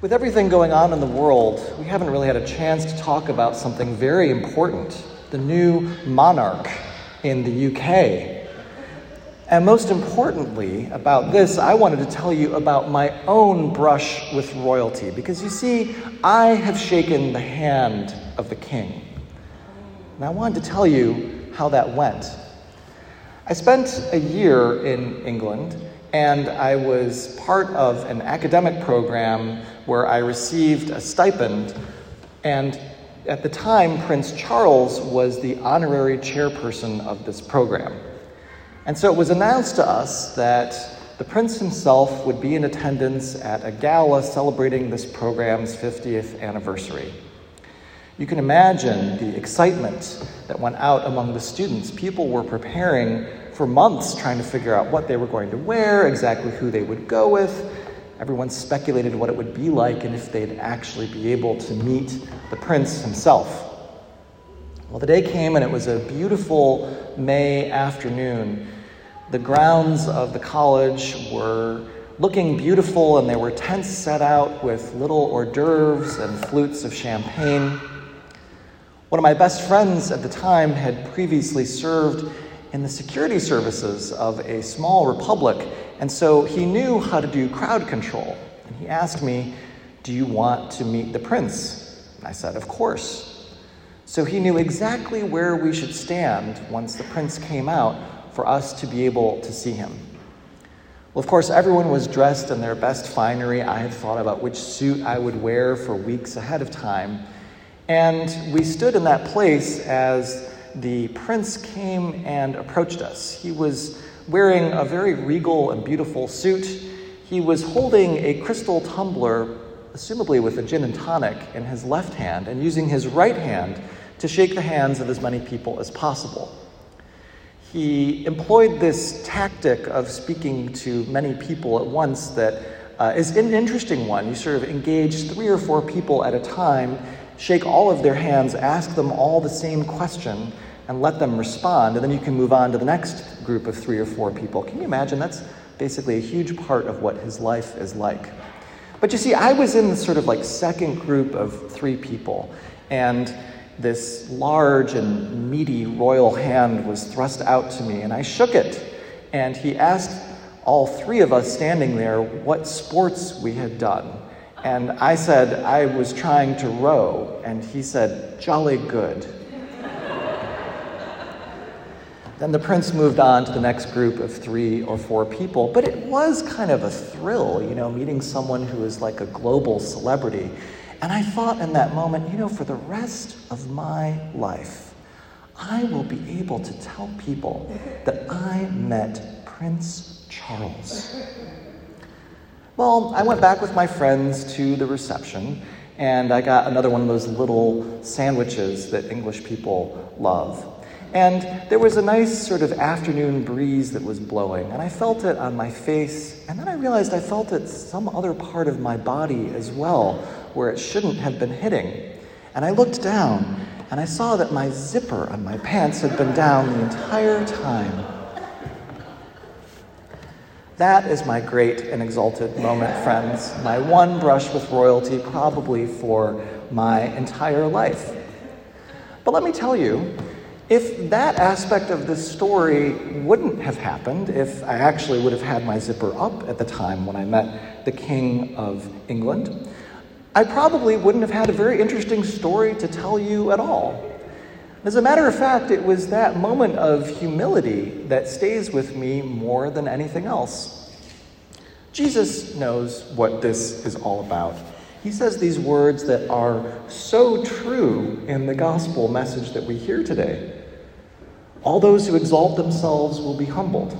With everything going on in the world, we haven't really had a chance to talk about something very important the new monarch in the UK. And most importantly, about this, I wanted to tell you about my own brush with royalty. Because you see, I have shaken the hand of the king. And I wanted to tell you how that went. I spent a year in England, and I was part of an academic program where I received a stipend. And at the time, Prince Charles was the honorary chairperson of this program. And so it was announced to us that the prince himself would be in attendance at a gala celebrating this program's 50th anniversary. You can imagine the excitement that went out among the students. People were preparing for months trying to figure out what they were going to wear, exactly who they would go with. Everyone speculated what it would be like and if they'd actually be able to meet the prince himself. Well, the day came and it was a beautiful May afternoon. The grounds of the college were looking beautiful and there were tents set out with little hors d'oeuvres and flutes of champagne. One of my best friends at the time had previously served in the security services of a small republic and so he knew how to do crowd control. And he asked me, Do you want to meet the prince? And I said, Of course. So he knew exactly where we should stand once the prince came out for us to be able to see him. Well, of course, everyone was dressed in their best finery. I had thought about which suit I would wear for weeks ahead of time. And we stood in that place as the prince came and approached us. He was wearing a very regal and beautiful suit. He was holding a crystal tumbler, assumably with a gin and tonic, in his left hand and using his right hand to shake the hands of as many people as possible. He employed this tactic of speaking to many people at once that uh, is an interesting one. You sort of engage three or four people at a time, shake all of their hands, ask them all the same question, and let them respond, and then you can move on to the next group of three or four people. Can you imagine? That's basically a huge part of what his life is like. But you see, I was in the sort of like second group of three people, and this large and meaty royal hand was thrust out to me, and I shook it. And he asked all three of us standing there what sports we had done. And I said, I was trying to row, and he said, jolly good. Then the prince moved on to the next group of three or four people. But it was kind of a thrill, you know, meeting someone who is like a global celebrity. And I thought in that moment, you know, for the rest of my life, I will be able to tell people that I met Prince Charles. Well, I went back with my friends to the reception, and I got another one of those little sandwiches that English people love. And there was a nice sort of afternoon breeze that was blowing, and I felt it on my face, and then I realized I felt it some other part of my body as well, where it shouldn't have been hitting. And I looked down, and I saw that my zipper on my pants had been down the entire time. That is my great and exalted moment, friends. My one brush with royalty, probably for my entire life. But let me tell you, if that aspect of this story wouldn't have happened, if I actually would have had my zipper up at the time when I met the King of England, I probably wouldn't have had a very interesting story to tell you at all. As a matter of fact, it was that moment of humility that stays with me more than anything else. Jesus knows what this is all about. He says these words that are so true in the gospel message that we hear today. All those who exalt themselves will be humbled,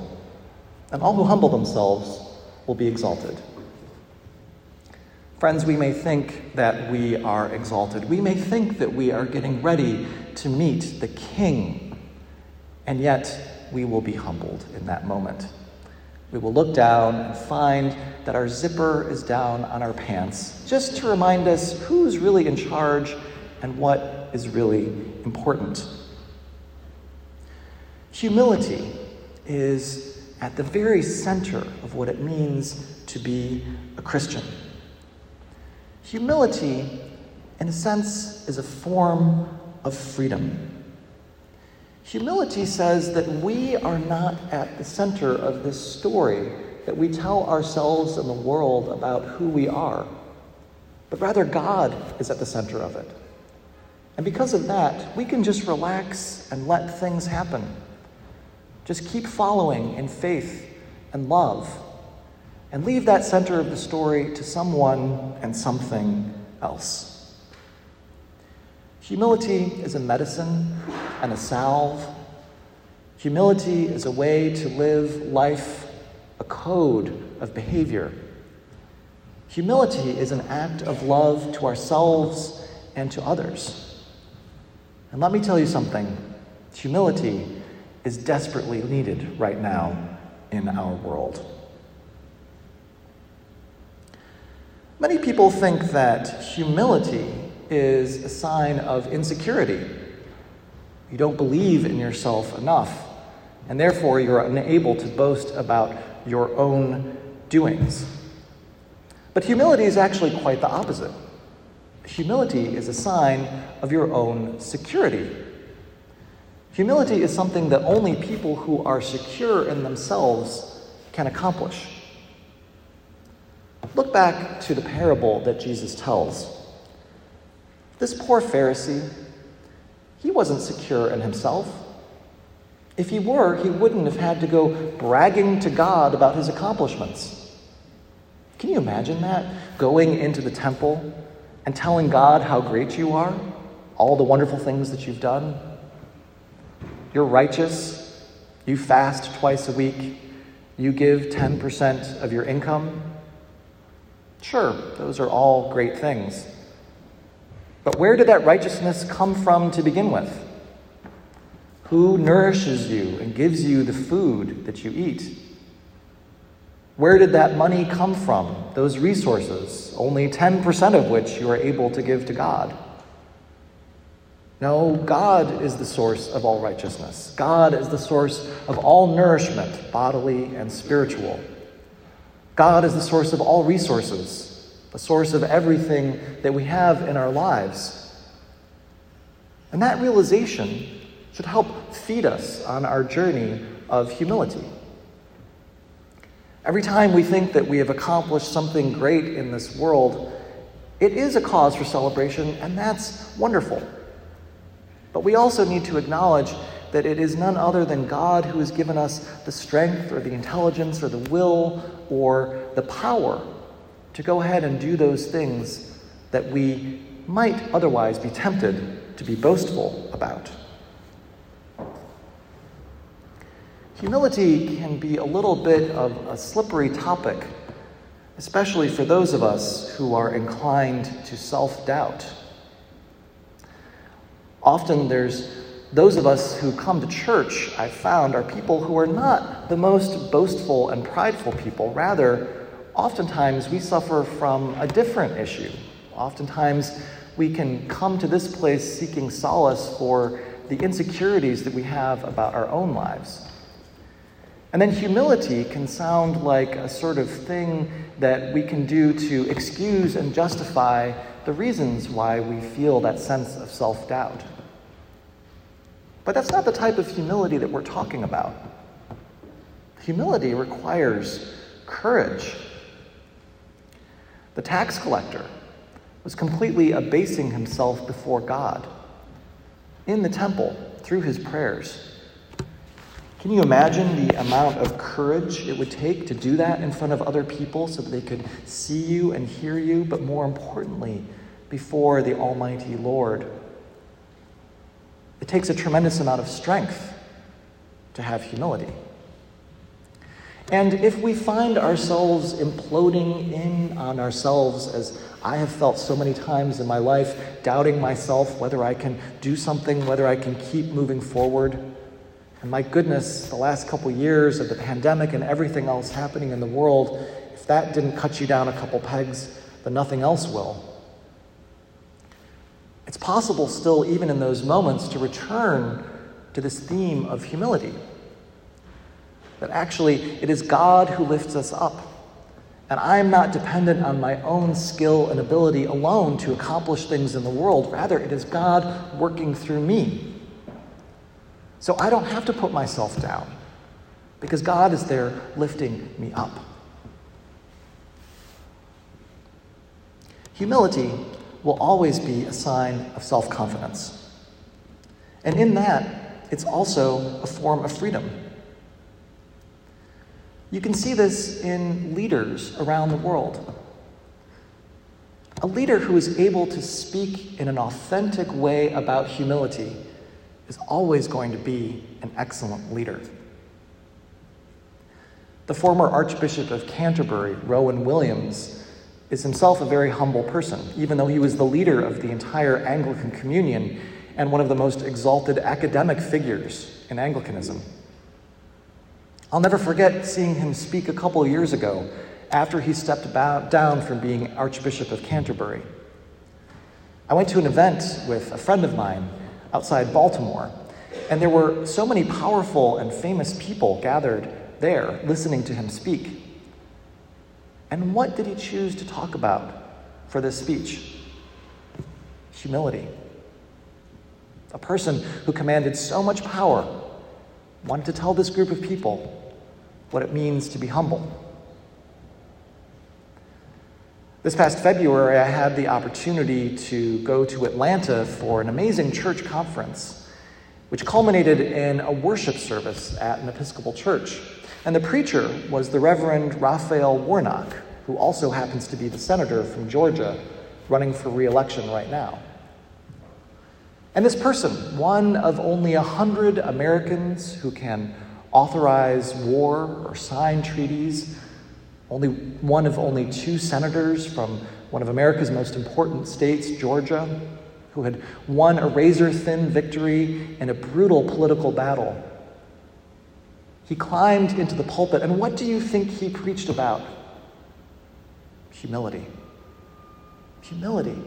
and all who humble themselves will be exalted. Friends, we may think that we are exalted. We may think that we are getting ready to meet the King, and yet we will be humbled in that moment. We will look down and find that our zipper is down on our pants, just to remind us who's really in charge and what is really important. Humility is at the very center of what it means to be a Christian. Humility, in a sense, is a form of freedom. Humility says that we are not at the center of this story that we tell ourselves and the world about who we are, but rather God is at the center of it. And because of that, we can just relax and let things happen. Just keep following in faith and love, and leave that center of the story to someone and something else. Humility is a medicine and a salve. Humility is a way to live life, a code of behavior. Humility is an act of love to ourselves and to others. And let me tell you something humility is desperately needed right now in our world. Many people think that humility is a sign of insecurity. You don't believe in yourself enough, and therefore you're unable to boast about your own doings. But humility is actually quite the opposite. Humility is a sign of your own security. Humility is something that only people who are secure in themselves can accomplish. Look back to the parable that Jesus tells. This poor Pharisee, he wasn't secure in himself. If he were, he wouldn't have had to go bragging to God about his accomplishments. Can you imagine that? Going into the temple and telling God how great you are, all the wonderful things that you've done. You're righteous, you fast twice a week, you give 10% of your income. Sure, those are all great things. But where did that righteousness come from to begin with? Who nourishes you and gives you the food that you eat? Where did that money come from? Those resources, only 10% of which you are able to give to God. No, God is the source of all righteousness. God is the source of all nourishment, bodily and spiritual. God is the source of all resources, the source of everything that we have in our lives. And that realization should help feed us on our journey of humility. Every time we think that we have accomplished something great in this world, it is a cause for celebration, and that's wonderful. But we also need to acknowledge that it is none other than God who has given us the strength or the intelligence or the will or the power to go ahead and do those things that we might otherwise be tempted to be boastful about. Humility can be a little bit of a slippery topic, especially for those of us who are inclined to self doubt. Often there's those of us who come to church, I've found, are people who are not the most boastful and prideful people. Rather, oftentimes we suffer from a different issue. Oftentimes we can come to this place seeking solace for the insecurities that we have about our own lives. And then humility can sound like a sort of thing that we can do to excuse and justify the reasons why we feel that sense of self doubt. But that's not the type of humility that we're talking about. Humility requires courage. The tax collector was completely abasing himself before God in the temple through his prayers. Can you imagine the amount of courage it would take to do that in front of other people so that they could see you and hear you, but more importantly, before the Almighty Lord? It takes a tremendous amount of strength to have humility. And if we find ourselves imploding in on ourselves, as I have felt so many times in my life, doubting myself, whether I can do something, whether I can keep moving forward, and my goodness, the last couple years of the pandemic and everything else happening in the world, if that didn't cut you down a couple pegs, then nothing else will. It's possible still, even in those moments, to return to this theme of humility. That actually it is God who lifts us up. And I am not dependent on my own skill and ability alone to accomplish things in the world. Rather, it is God working through me. So I don't have to put myself down because God is there lifting me up. Humility will always be a sign of self confidence. And in that, it's also a form of freedom. You can see this in leaders around the world. A leader who is able to speak in an authentic way about humility is always going to be an excellent leader. The former Archbishop of Canterbury, Rowan Williams, is himself a very humble person, even though he was the leader of the entire Anglican Communion and one of the most exalted academic figures in Anglicanism. I'll never forget seeing him speak a couple years ago after he stepped down from being Archbishop of Canterbury. I went to an event with a friend of mine outside Baltimore, and there were so many powerful and famous people gathered there listening to him speak. And what did he choose to talk about for this speech? Humility. A person who commanded so much power wanted to tell this group of people what it means to be humble. This past February, I had the opportunity to go to Atlanta for an amazing church conference, which culminated in a worship service at an Episcopal church. And the preacher was the Reverend Raphael Warnock, who also happens to be the senator from Georgia running for re election right now. And this person, one of only a hundred Americans who can authorize war or sign treaties, only one of only two senators from one of America's most important states, Georgia, who had won a razor thin victory in a brutal political battle. He climbed into the pulpit, and what do you think he preached about? Humility. Humility.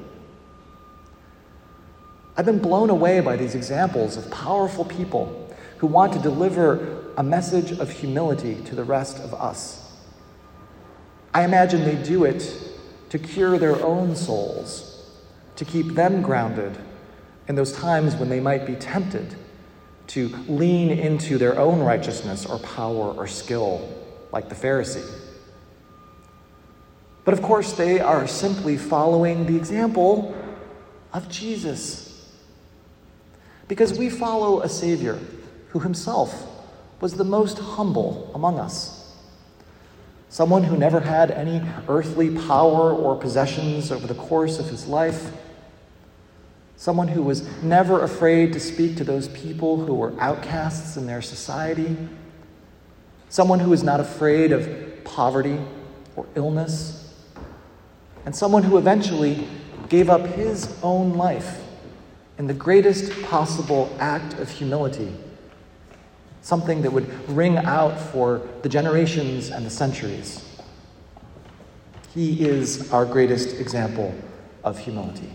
I've been blown away by these examples of powerful people who want to deliver a message of humility to the rest of us. I imagine they do it to cure their own souls, to keep them grounded in those times when they might be tempted to lean into their own righteousness or power or skill, like the Pharisee. But of course, they are simply following the example of Jesus. Because we follow a Savior who himself was the most humble among us. Someone who never had any earthly power or possessions over the course of his life. Someone who was never afraid to speak to those people who were outcasts in their society. Someone who was not afraid of poverty or illness. And someone who eventually gave up his own life in the greatest possible act of humility something that would ring out for the generations and the centuries. He is our greatest example of humility.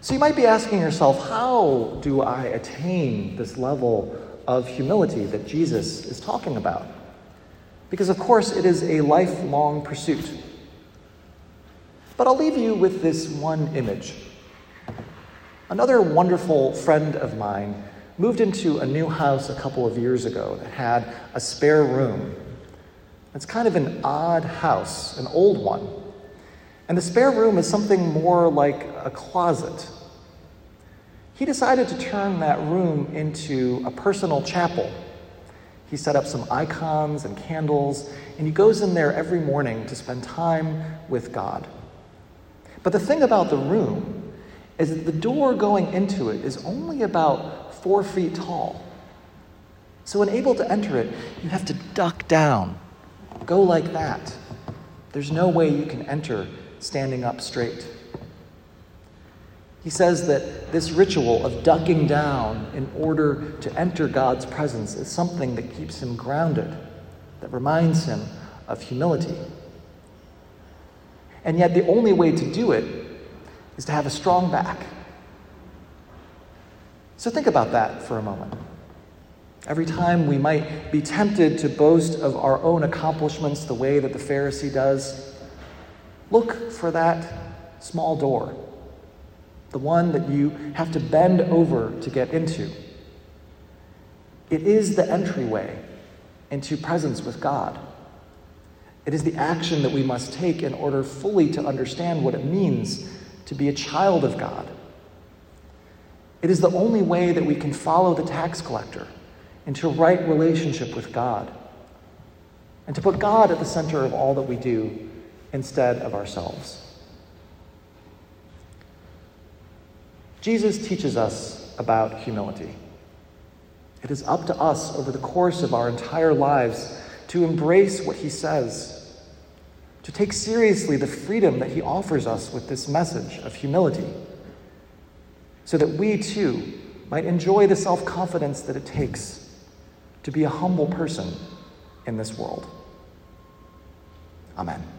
So you might be asking yourself, how do I attain this level of humility that Jesus is talking about? Because, of course, it is a lifelong pursuit. But I'll leave you with this one image. Another wonderful friend of mine moved into a new house a couple of years ago that had a spare room. It's kind of an odd house, an old one. And the spare room is something more like a closet. He decided to turn that room into a personal chapel. He set up some icons and candles, and he goes in there every morning to spend time with God. But the thing about the room is that the door going into it is only about four feet tall. So, when able to enter it, you have to duck down, go like that. There's no way you can enter standing up straight. He says that this ritual of ducking down in order to enter God's presence is something that keeps him grounded, that reminds him of humility. And yet, the only way to do it is to have a strong back so think about that for a moment. Every time we might be tempted to boast of our own accomplishments the way that the Pharisee does, look for that small door, the one that you have to bend over to get into. It is the entryway into presence with God. It is the action that we must take in order fully to understand what it means to be a child of God. It is the only way that we can follow the tax collector into right relationship with God and to put God at the center of all that we do instead of ourselves. Jesus teaches us about humility. It is up to us over the course of our entire lives to embrace what he says, to take seriously the freedom that he offers us with this message of humility, so that we too might enjoy the self confidence that it takes to be a humble person in this world. Amen.